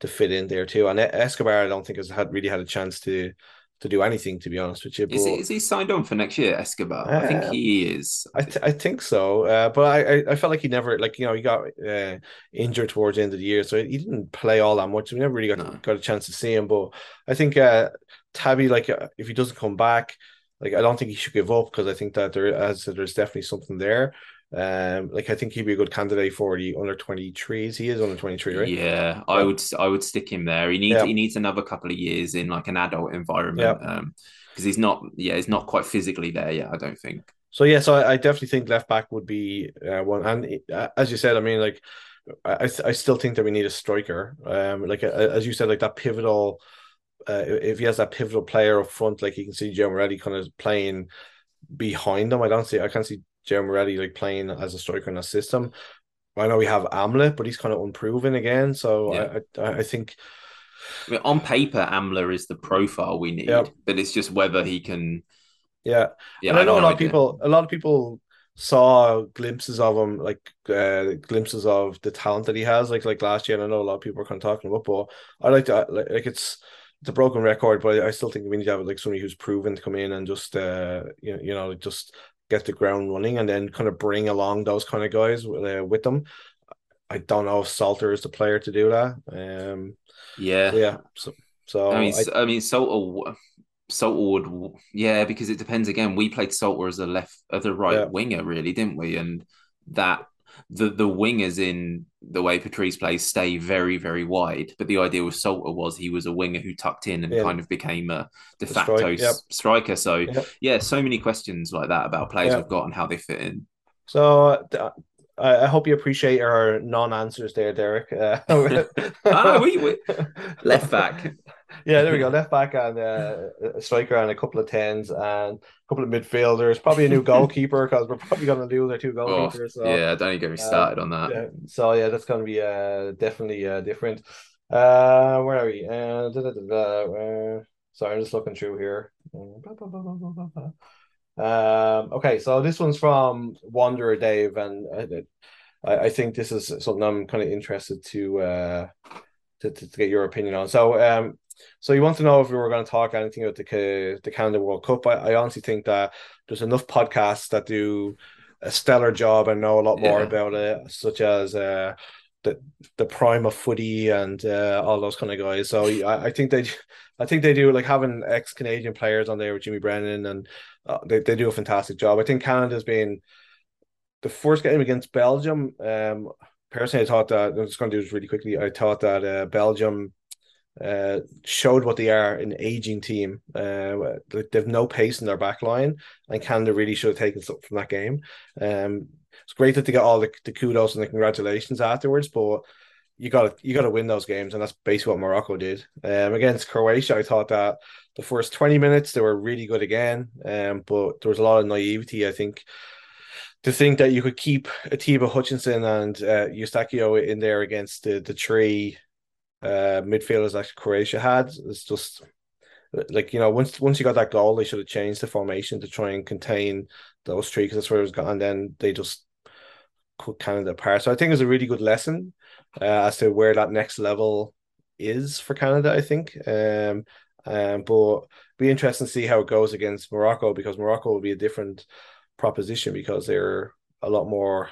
to fit in there too. And Escobar, I don't think has had really had a chance to to do anything to be honest with you. Is, he, is he signed on for next year, Escobar? I think Uh, he is. I, th- I think so, uh, but I, I felt like he never like you know he got uh, injured towards the end of the year, so he didn't play all that much. We never really got No. got a chance to see him. But I think uh, Tabby, like uh, if he doesn't come back, like I don't think he should give up because I think that there as I said, there's definitely something there. Um, like I think he'd be a good candidate for the under twenty threes. He is under twenty three, right? Yeah, I would I would stick him there. He needs Yeah. he needs another couple of years in like an adult environment. Um because he's not yeah, he's not quite physically there yet, I don't think. So yeah, so I, I definitely think left back would be uh, one. And uh, as you said, I mean, like I I still think that we need a striker. Um, like uh, as you said, like that pivotal. Uh, if he has that pivotal player up front, like you can see Joe Morelli kind of playing behind him. I don't see. I can't see Joe Morelli like playing as a striker in a system. I know we have Amlet, but he's kind of unproven again. So Yeah. I, I I think I mean, on paper, Amler is the profile we need, but it's just whether he can yeah. yeah, and I know a lot of people. A lot of people saw glimpses of him, like uh, glimpses of the talent that he has, like like last year. And I know a lot of people are kind of talking about, but I like that. Like, like it's it's a broken record, but I still think we need to have like somebody who's proven to come in and just uh you know, you know just get the ground running and then kind of bring along those kind of guys uh, with them. I don't know if Salter is the player to do that. Um, Yeah. yeah. So so I mean, I mean, Salter, Salter would, yeah, because it depends. Again, we played Salter as a left, as a right Yeah. winger, really, didn't we? And that the the wingers in the way Patrice plays stay very, very wide. But the idea with Salter was he was a winger who tucked in and Yeah. kind of became a de facto strike, yep. striker. So Yep. yeah, so many questions like that about players Yeah. we've got and how they fit in. So uh, I, hope you appreciate our non-answers there, Derek. Uh, Ah, we- we- Left back. Yeah, there we go. Left back and uh, a striker and a couple of tens and a couple of midfielders. Probably a new goalkeeper because we're probably going to lose our two goalkeepers. so, yeah, don't even get me started on that. yeah. So yeah, that's going to be uh, definitely uh, different. Uh, where are we? Uh, da, da, da, uh, sorry, I'm just looking through here. Um, okay, so this one's from Wanderer Dave, and uh, I, I think this is something I'm kind of interested to uh to, to, to get your opinion on. So um so you want to know if we were going to talk anything about the the Canada World Cup. I, I honestly think that there's enough podcasts that do a stellar job and know a lot more Yeah. about it, such as uh the the prime of footy and uh, all those kind of guys. So I, I think they, I think they do like having ex Canadian players on there with Jimmy Brennan, and uh, they they do a fantastic job. I think Canada's been the first game against Belgium. Um, personally, I thought that I'm just going to do this really quickly. I thought that uh, Belgium uh, showed what they are an aging team. Uh, they've no pace in their back line, and Canada really should have taken something from that game. Um, it's great that they got all the, the kudos and the congratulations afterwards, but you got to you got to win those games, and that's basically what Morocco did. Um, against Croatia, I thought that the first twenty minutes they were really good again, um, but there was a lot of naivety. I think to think that you could keep Atiba Hutchinson and uh, Eustáquio in there against the the three uh, midfielders that Croatia had It's just like you know once once you got that goal, they should have changed the formation to try and contain those three because that's where it was gone. Then they just cut Canada apart. So I think it's a really good lesson uh, as to where that next level is for Canada. I think, um, um, but be interesting to see how it goes against Morocco because Morocco will be a different proposition because they're a lot more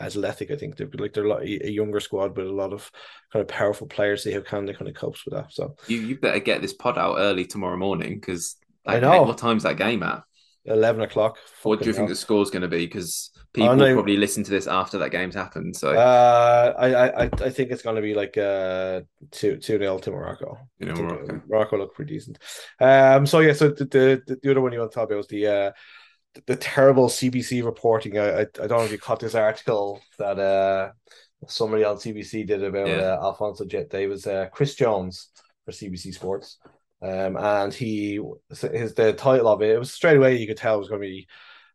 athletic. I think they're like they're a younger squad with a lot of kind of powerful players. See how Canada kind of copes with that. So you you better get this pod out early tomorrow morning because I know what time's that game at. Eleven o'clock. What do you think the score's going to be? Because people probably listen to this after that game's happened. So uh, I I I think it's going to be like uh two two nil to Morocco. You know, Morocco. Morocco look pretty decent. Um. So yeah. So the the, the other one you want to talk about was the uh the terrible CBC reporting. I, I, I don't know if you caught this article that uh somebody on CBC did about yeah. uh, Alphonso Jet Davies, uh, Chris Jones for CBC Sports. Um, and he his the title of it, it was straight away you could tell it was going to be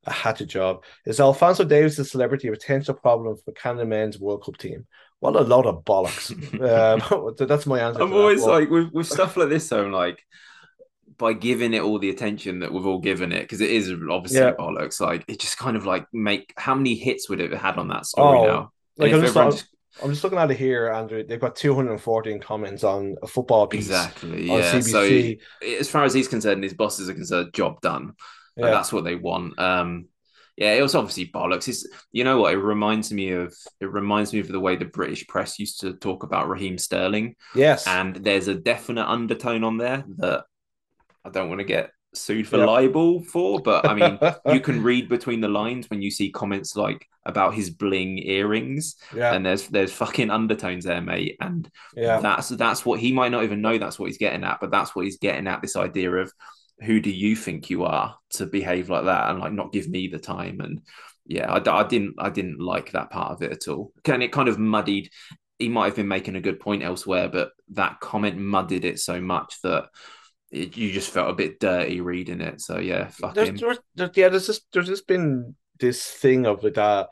a hatchet job. Is Alphonso Davies a celebrity a potential problem for Canada men's World Cup team? What a load of bollocks. um, that's my answer. I'm always like with, with stuff like this, I'm like by giving it all the attention that we've all given it, because it is obviously yeah. bollocks. Like it just kind of like make how many hits would it have had on that story oh, now? Like I'm just, just, I'm just, looking at it here, Andrew. They've got 214 comments on a football piece. Exactly. yeah. CBC. So as far as he's concerned, his bosses are concerned, job done. Yeah. that's what they want. Um, yeah, it was obviously bollocks. It's you know what? It reminds me of it reminds me of the way the British press used to talk about Raheem Sterling. Yes, and there's a definite undertone on there that I don't want to get sued for libel for, but I mean, you can read between the lines when you see comments like about his bling earrings, yeah. and there's there's fucking undertones there, mate, and yeah. that's that's what he might not even know that's what he's getting at, but that's what he's getting at. This idea of who do you think you are to behave like that and like not give me the time and yeah, I, I didn't I didn't like that part of it at all. And it kind of muddied. He might have been making a good point elsewhere, but that comment muddied it so much that it, you just felt a bit dirty reading it. So yeah, fuck there's, there's, there's, yeah, there's just there's just been this thing of that.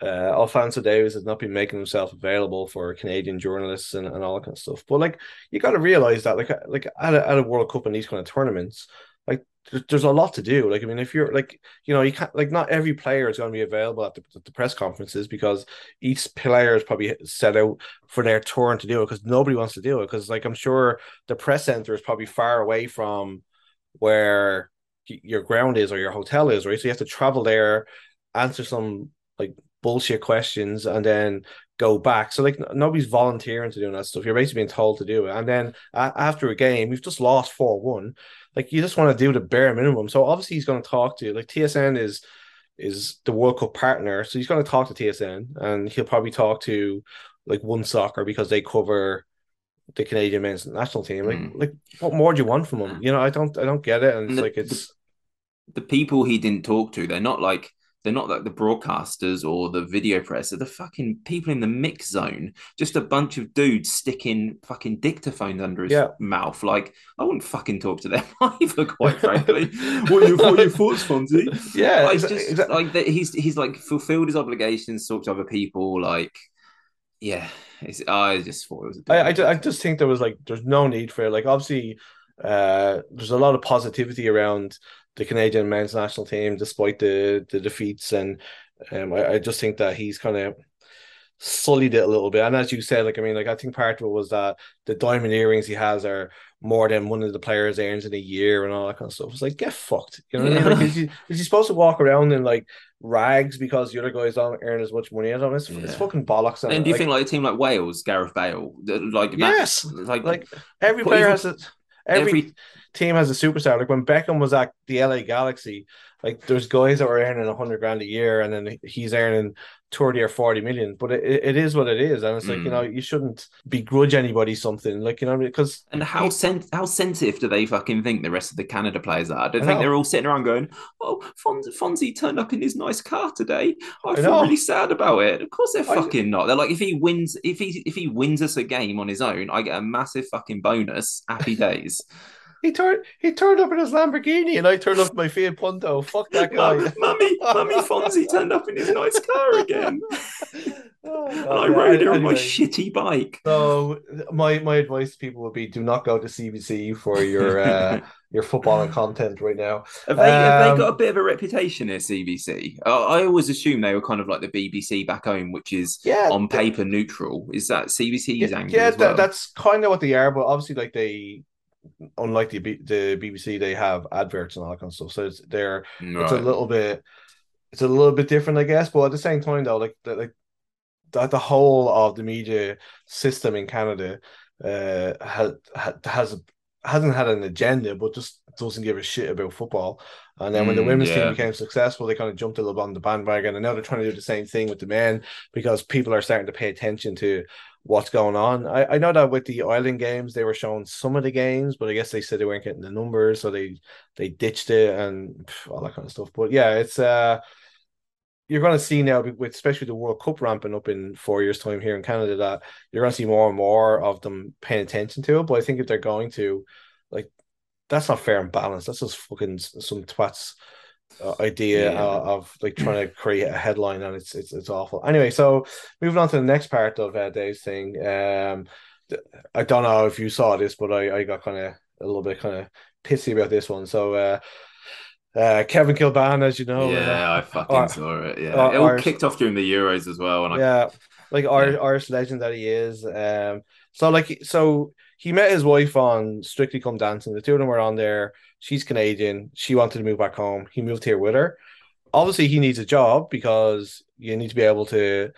Uh, Alphonso Davies has not been making himself available for Canadian journalists and, and all that kind of stuff. But like, you got to realize that like like at a, at a World Cup and these kind of tournaments, like there's a lot to do. Like, I mean, if you're like, you know, you can't like not every player is going to be available at the, the press conferences because each player is probably set out for their turn to do it because nobody wants to do it. Because, like, I'm sure the press center is probably far away from where your ground is or your hotel is, right? So you have to travel there, answer some like bullshit questions, and then go back. So like nobody's volunteering to do that stuff. You're basically being told to do it, and then uh, after a game, you've just lost four one like you just want to do the bare minimum. So obviously he's going to talk to you. like TSN is is the World Cup partner, so he's going to talk to TSN and he'll probably talk to like One Soccer because they cover the Canadian men's national team. Like, mm. like what more do you want from him? You know, I don't, I don't get it, and, and it's the, like it's the people he didn't talk to. They're not like they're not like the broadcasters or the video press. They're the fucking people in the mix zone. Just a bunch of dudes sticking fucking dictaphones under his yeah. mouth. Like I wouldn't fucking talk to them either. Quite frankly, what are your, what are your thoughts, Fonzie? Yeah, like, exactly, just, exactly. like he's he's like fulfilled his obligations, talked to other people. Like, yeah, I just thought it was. I, I, I just think there was like there's no need for it. Like obviously, uh, there's a lot of positivity around the Canadian men's national team, despite the the defeats. And um, I, I just think that he's kind of sullied it a little bit. And as you said, like I mean, like I think part of it was that the diamond earrings he has are more than one of the players earns in a year and all that kind of stuff. It's like get fucked. You know what I mean? Like, is, he, is he supposed to walk around in like rags because the other guys don't earn as much money as him? It's, Yeah. it's fucking bollocks. And do you like, think like a team like Wales, Gareth Bale, like yes, like like every player even- has a every, every team has a superstar. Like when Beckham was at the LA Galaxy, like there's guys that were earning a hundred grand a year, and then he's earning thirty or forty million. But it, it is what it is, and it's like you Mm. know you shouldn't begrudge anybody something. Like you know because And how sen- how sensitive do they fucking think the rest of the Canada players are? Do I they think they're all sitting around going, "Oh, Fonz- Fonzie turned up in his nice car today. I, I feel know. really sad about it." Of course, they're I- fucking not. They're like, if he wins, if he if he wins us a game on his own, I get a massive fucking bonus. Happy days. he turned he turned up in his Lamborghini, and I turned up in my Fiat Punto. Fuck that guy. Mum- mummy, mummy, Fonzie turned up in his nice car again, Oh, and I yeah, rode it on my shitty bike. So my my advice to people would be: do not go to CBC for your uh, your footballing content right now. Have they, have they Um, got a bit of a reputation at CBC? Uh, I always assume they were kind of like the BBC back home, which is Yeah, on th- paper neutral. Is that CBC's yeah, angle yeah as well? that, that's kind of what they are, but obviously, like they, unlike the B, the BBC, they have adverts and all that kind of stuff. So it's they're it's a little bit it's a little bit different, I guess. But at the same time, though, like the, like the, the whole of the media system in Canada uh has has hasn't had an agenda, but just doesn't give a shit about football. And then when the Mm, women's yeah. team became successful, they kind of jumped a little bit on the bandwagon, and now they're trying to do the same thing with the men because people are starting to pay attention to what's going on. I, I know that with the Island games, they were showing some of the games, but I guess they said they weren't getting the numbers, so they they ditched it and all that kind of stuff. But yeah, it's uh you're going to see now, with especially the World Cup ramping up in four years' time here in Canada, that you're going to see more and more of them paying attention to it. But I think if they're going to, like, that's not fair and balanced. That's just fucking some twats uh, idea Yeah. uh, of like trying to create a headline, and it's it's it's awful. Anyway, so moving on to the next part of uh, Dave's thing. Um, th- I don't know if you saw this, but I I got kind of a little bit kind of pissy about this one. So. uh uh, Kevin Kilbane, as you know, uh, yeah, I fucking Ar- saw it. Yeah, Ar- it all Irish- kicked off during the Euros as well. And I, yeah, like Irish, Yeah. Irish legend that he is. Um, so like, so he met his wife on Strictly Come Dancing. The two of them were on there. She's Canadian. She wanted to move back home. He moved here with her. Obviously, he needs a job because you need to be able to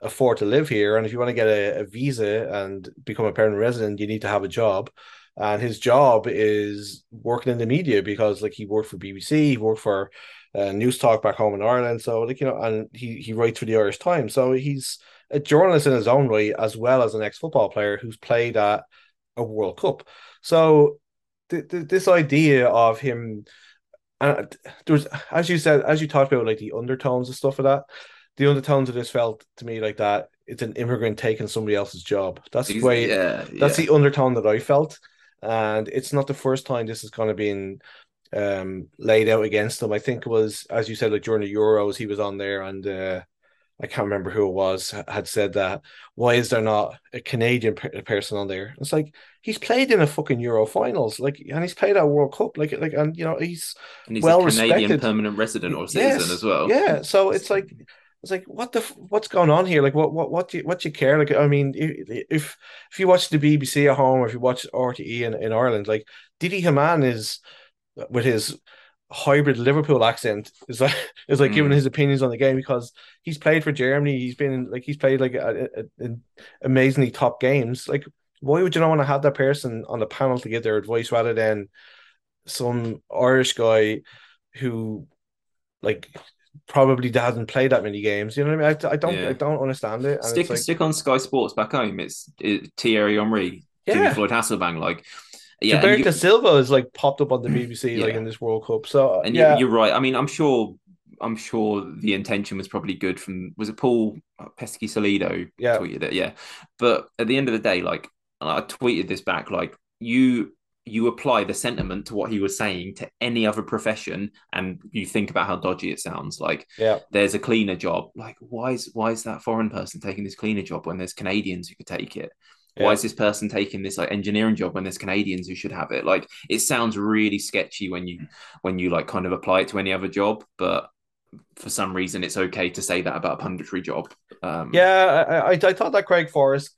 afford to live here. And if you want to get a, a visa and become a permanent resident, you need to have a job. And his job is working in the media because, like, he worked for BBC, he worked for uh, News Talk back home in Ireland. So, like, you know, and he he writes for the Irish Times. So he's a journalist in his own right, as well as an ex football player who's played at a World Cup. So, th- th- this idea of him, and there was, as you said, as you talked about, like the undertones and stuff of that, the undertones of this felt to me like that it's an immigrant taking somebody else's job. That's the way. yeah, That's yeah. the undertone that I felt, and it's not the first time this has kind of been um, laid out against him. I think it was, as you said, like during the Euros, he was on there, and uh, I can't remember who it was had said that. Why is there not a Canadian pe- person on there? It's like he's played in a fucking Euro finals, like, and he's played at World Cup, like, like, and you know, he's and he's well a Canadian respected. permanent resident or citizen Yes, as well. yeah. So it's like it's like what the what's going on here? Like what what what do you, what do you care? Like I mean, if if you watch the BBC at home or if you watch RTE in, in Ireland, like Didi Hamann is with his hybrid Liverpool accent is like is like giving Mm. his opinions on the game because he's played for Germany. He's been like he's played like a, a, a- amazingly top games. Like why would you not want to have that person on the panel to give their advice rather than some Irish guy who like probably hasn't played that many games. You know what I mean? I, I don't Yeah. I don't understand it. And Stick like, stick on Sky Sports back home. It's it, Thierry Henry, Jimmy yeah. Floyd Hasselbaink. Like, yeah, Gilberto you- Silva has like popped up on the BBC like Yeah. in this World Cup. So uh, And yeah, you, you're right. I mean, I'm sure. I'm sure the intention was probably good. From was it Paul uh, Pesky Salido Yeah. tweeted it? Yeah. But at the end of the day, like I tweeted this back, like you you apply the sentiment to what he was saying to any other profession, and you think about how dodgy it sounds. Like yeah, there's a cleaner job. Like why is why is that foreign person taking this cleaner job when there's Canadians who could take it? Why is this person taking this like engineering job when there's Canadians who should have it? Like it sounds really sketchy when you when you like kind of apply it to any other job, but for some reason it's okay to say that about a punditry job. Um, yeah. I, I I thought that Craig Forrest.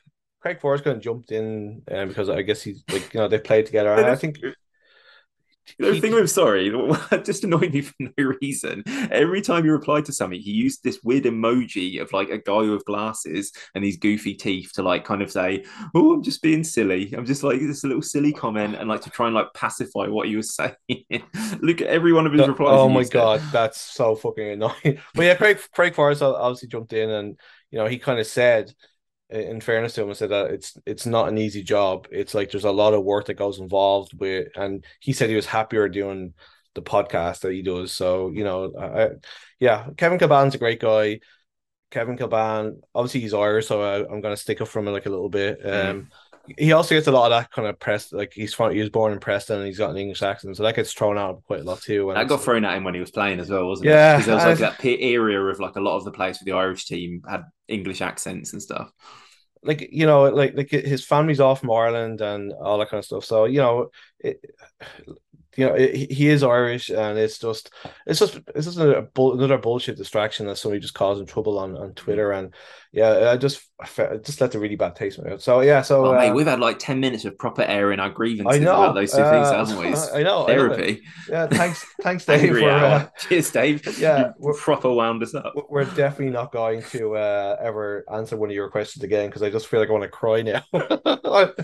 Craig Forrest kind of jumped in um, because I guess he's like you know they played together. And I think The he- thing with sorry, just annoyed me for no reason. Every time he replied to something, he used this weird emoji of like a guy with glasses and these goofy teeth to like kind of say, "Oh, I'm just being silly." I'm just like this little silly comment and like to try and like pacify what he was saying. Look at every one of his No, replies. oh my used it. god, that's so fucking annoying. But yeah, Craig Craig Forrest obviously jumped in, and you know he kind of said, in fairness to him, I said that it's it's not an easy job. It's like there's a lot of work that goes involved with, and he said he was happier doing the podcast that he does. So you know, I, yeah, Kevin Kilbane's a great guy. Kevin Kilbane, obviously he's Irish, so I, I'm gonna stick up from him like a little bit. Mm. He also gets a lot of that kind of press. Like he's from, he was born in Preston, and he's got an English accent, so that gets thrown out quite a lot too. That got thrown at him when he was playing as well, wasn't Yeah, it? Because there was like that area of like a lot of the players for the Irish team had English accents and stuff. like you know like like his family's all from Ireland and all that kind of stuff so you know it, you know he is Irish and it's just it's just it's just a, bull, another bullshit distraction that somebody just causing trouble on on Twitter and yeah I just I just left a really bad taste in my mouth so yeah so Oh, uh, mate, we've had like 10 minutes of proper airing our grievances know about those two things, uh, haven't we? I know I know. therapy. yeah thanks thanks Dave for uh, Cheers, Dave. yeah, we're- proper wound us up. we're definitely not going to uh, ever answer one of your questions again because I just feel like I want to cry now.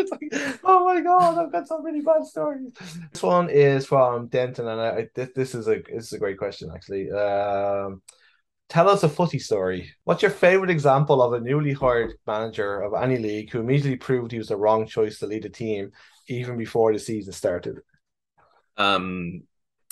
It's like, oh my god, I've got so many bad stories. This one is from Denton, and I, this, this is a this is a great question actually. Um, tell us a footy story. What's your favorite example of a newly hired manager of any league who immediately proved he was the wrong choice to lead a team even before the season started? Um,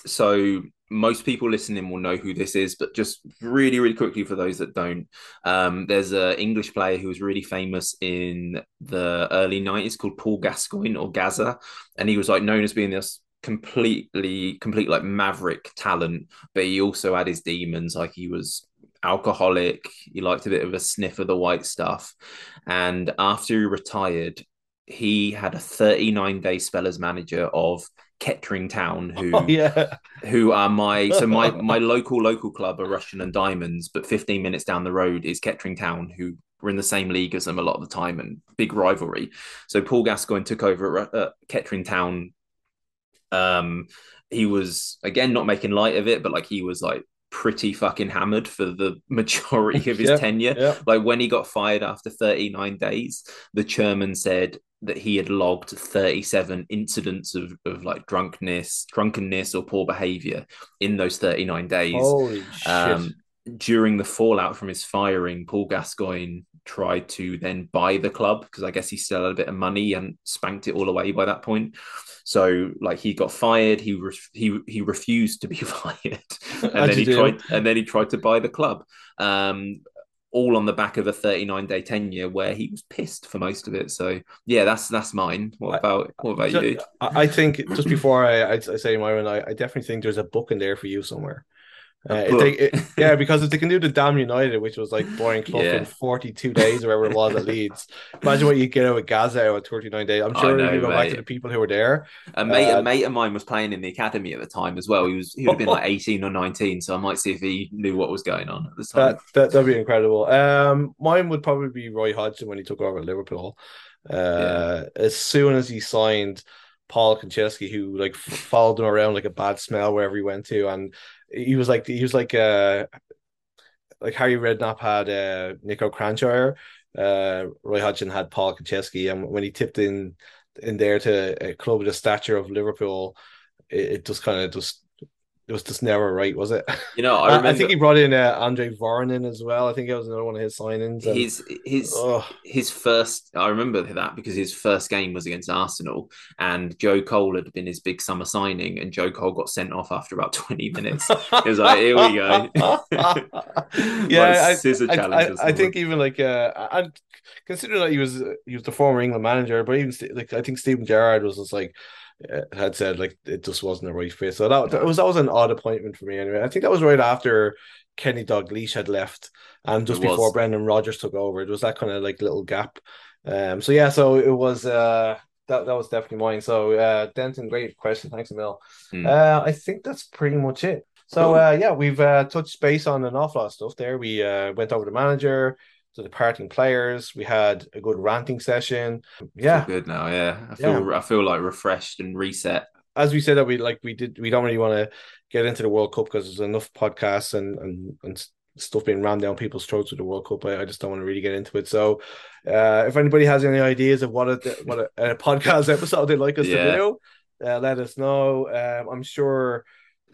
so most people listening will know who this is, but just really, really quickly for those that don't, um, there's an English player who was really famous in the early 90s called Paul Gascoigne or Gaza, and he was like known as being this completely, complete like maverick talent, but he also had his demons, like he was alcoholic, he liked a bit of a sniff of the white stuff, and after he retired, he had a 39 day spell as manager of Kettering Town, who Oh yeah, who are my so my my local local club are Rushden and Diamonds, but 15 minutes down the road is Kettering Town, who were in the same league as them a lot of the time and big rivalry. So Paul Gascoigne took over at uh, Kettering Town. Um, he was again not making light of it, but like he was like pretty fucking hammered for the majority of his Yeah, tenure. yeah. Like when he got fired after 39 days, the chairman said that he had logged 37 incidents of, of like drunkenness, drunkenness or poor behavior in those 39 days. Um, during the fallout from his firing, Paul Gascoigne tried to then buy the club because I guess he still had a bit of money and spanked it all away by that point. So like he got fired, he re- he he refused to be fired, and then he do? tried and then he tried to buy the club. Um, all on the back of a 39 day tenure where he was pissed for most of it. So yeah, that's that's mine. What about what about Ju- you? I I think just before I, I, I say my one, I, I definitely think there's a book in there for you somewhere. Uh, they, it- yeah, because if they can do the Damned United, which was like Brian Clough Yeah. in 42 days or whatever it was at Leeds, imagine what you get out of Gaza out of 39 days. I'm sure know, you go back to the people who were there. A mate, Uh, a mate of mine was playing in the academy at the time as well. He was he would have been like 18 or 19, so I might see if he knew what was going on at the time. That, that that'd be incredible. Um, mine would probably be Roy Hodgson when he took over at Liverpool. Uh, as soon as he signed Paul Konchesky, who like followed him around like a bad smell wherever he went to, and he was like he was like uh like Harry Redknapp had uh Niko Kranjčar, uh Roy Hodgson had Paul Konchesky, and when he tipped in in there to a club of the stature of Liverpool, it, it just kind of just it was just never right, was it? You know, I remember I think he brought in uh, Andre Voronin as well. I think it was another one of his signings. and- his his Ugh. his first. I remember that because his first game was against Arsenal, and Joe Cole had been his big summer signing, and Joe Cole got sent off after about 20 minutes. It was like, here we go. yeah, I, I, I, think even like uh, and considering that he was he was the former England manager, but even like I think Steven Gerrard was just like had said like it just wasn't the right fit. So that, that was that was an odd appointment for me anyway. I think that was right after Kenny Dalglish had left and just It was. before Brendan Rodgers took over. It was that kind of like little gap. Um. So yeah. So it was uh. That, that was definitely mine. So uh Denton, great question. Thanks, Emil. Hmm. Uh I think that's pretty much it. So uh yeah, we've uh touched base on an awful lot of stuff there. We uh went over the manager, the departing players. We had a good ranting session. Yeah, good now. Yeah, I feel I feel like refreshed and reset. as we said that we like we did we don't really want to get into the World Cup because there's enough podcasts and and and stuff being rammed down people's throats with the World Cup. I, I just don't want to really get into it. So, uh, if anybody has any ideas of what a what a, a podcast episode they'd like us Yeah. to do, uh, let us know. Um, I'm sure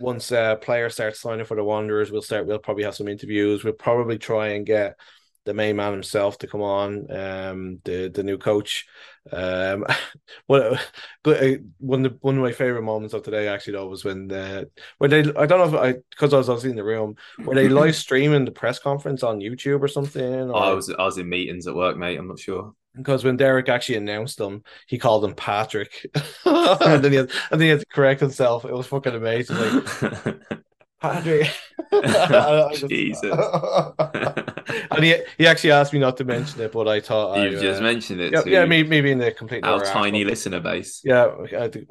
once uh, players start signing for the Wanderers, we'll start. We'll probably have some interviews. We'll probably try and get the main man himself to come on, um, the the new coach. Um, good uh, one of the, one of my favorite moments of today actually though was when uh, when they I don't know if I because I was obviously in the room were they live streaming the press conference on YouTube or something or I was I was in meetings at work, mate. I'm not sure. because when Derek actually announced them he called him Patrick and then he had, and then he had to correct himself it was fucking amazing like Patrick I- I just- Jesus. and he he actually asked me not to mention it but I thought I, You've just uh, mentioned it. yeah, yeah maybe, maybe in the complete our tiny aspect. listener base. Yeah,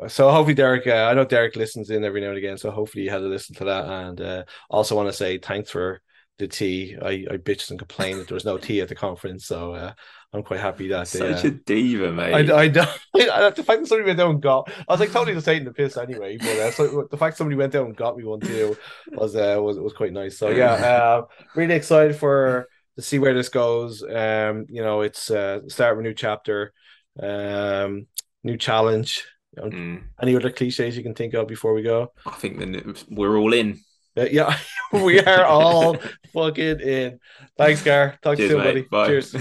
so hopefully Derek. Uh, I know Derek listens in every now and again, so hopefully you had to listen to that. And uh, also want to say thanks for the tea. I, I bitched and complained that there was no tea at the conference, so uh, I'm quite happy that. Such uh, a diva, mate. I, I don't. The fact that somebody went down and got, I was like totally just taking the piss anyway. But uh, so the fact somebody went down and got me one too was uh, was was quite nice. So yeah, uh, really excited for to see where this goes. Um, you know, it's uh, start of a new chapter, um, new challenge. You know, Mm. any other cliches you can think of before we go? I think then we're all in. Uh, yeah, we are all fucking in. Thanks, Gar. Talk to you soon, buddy. Bye. Cheers.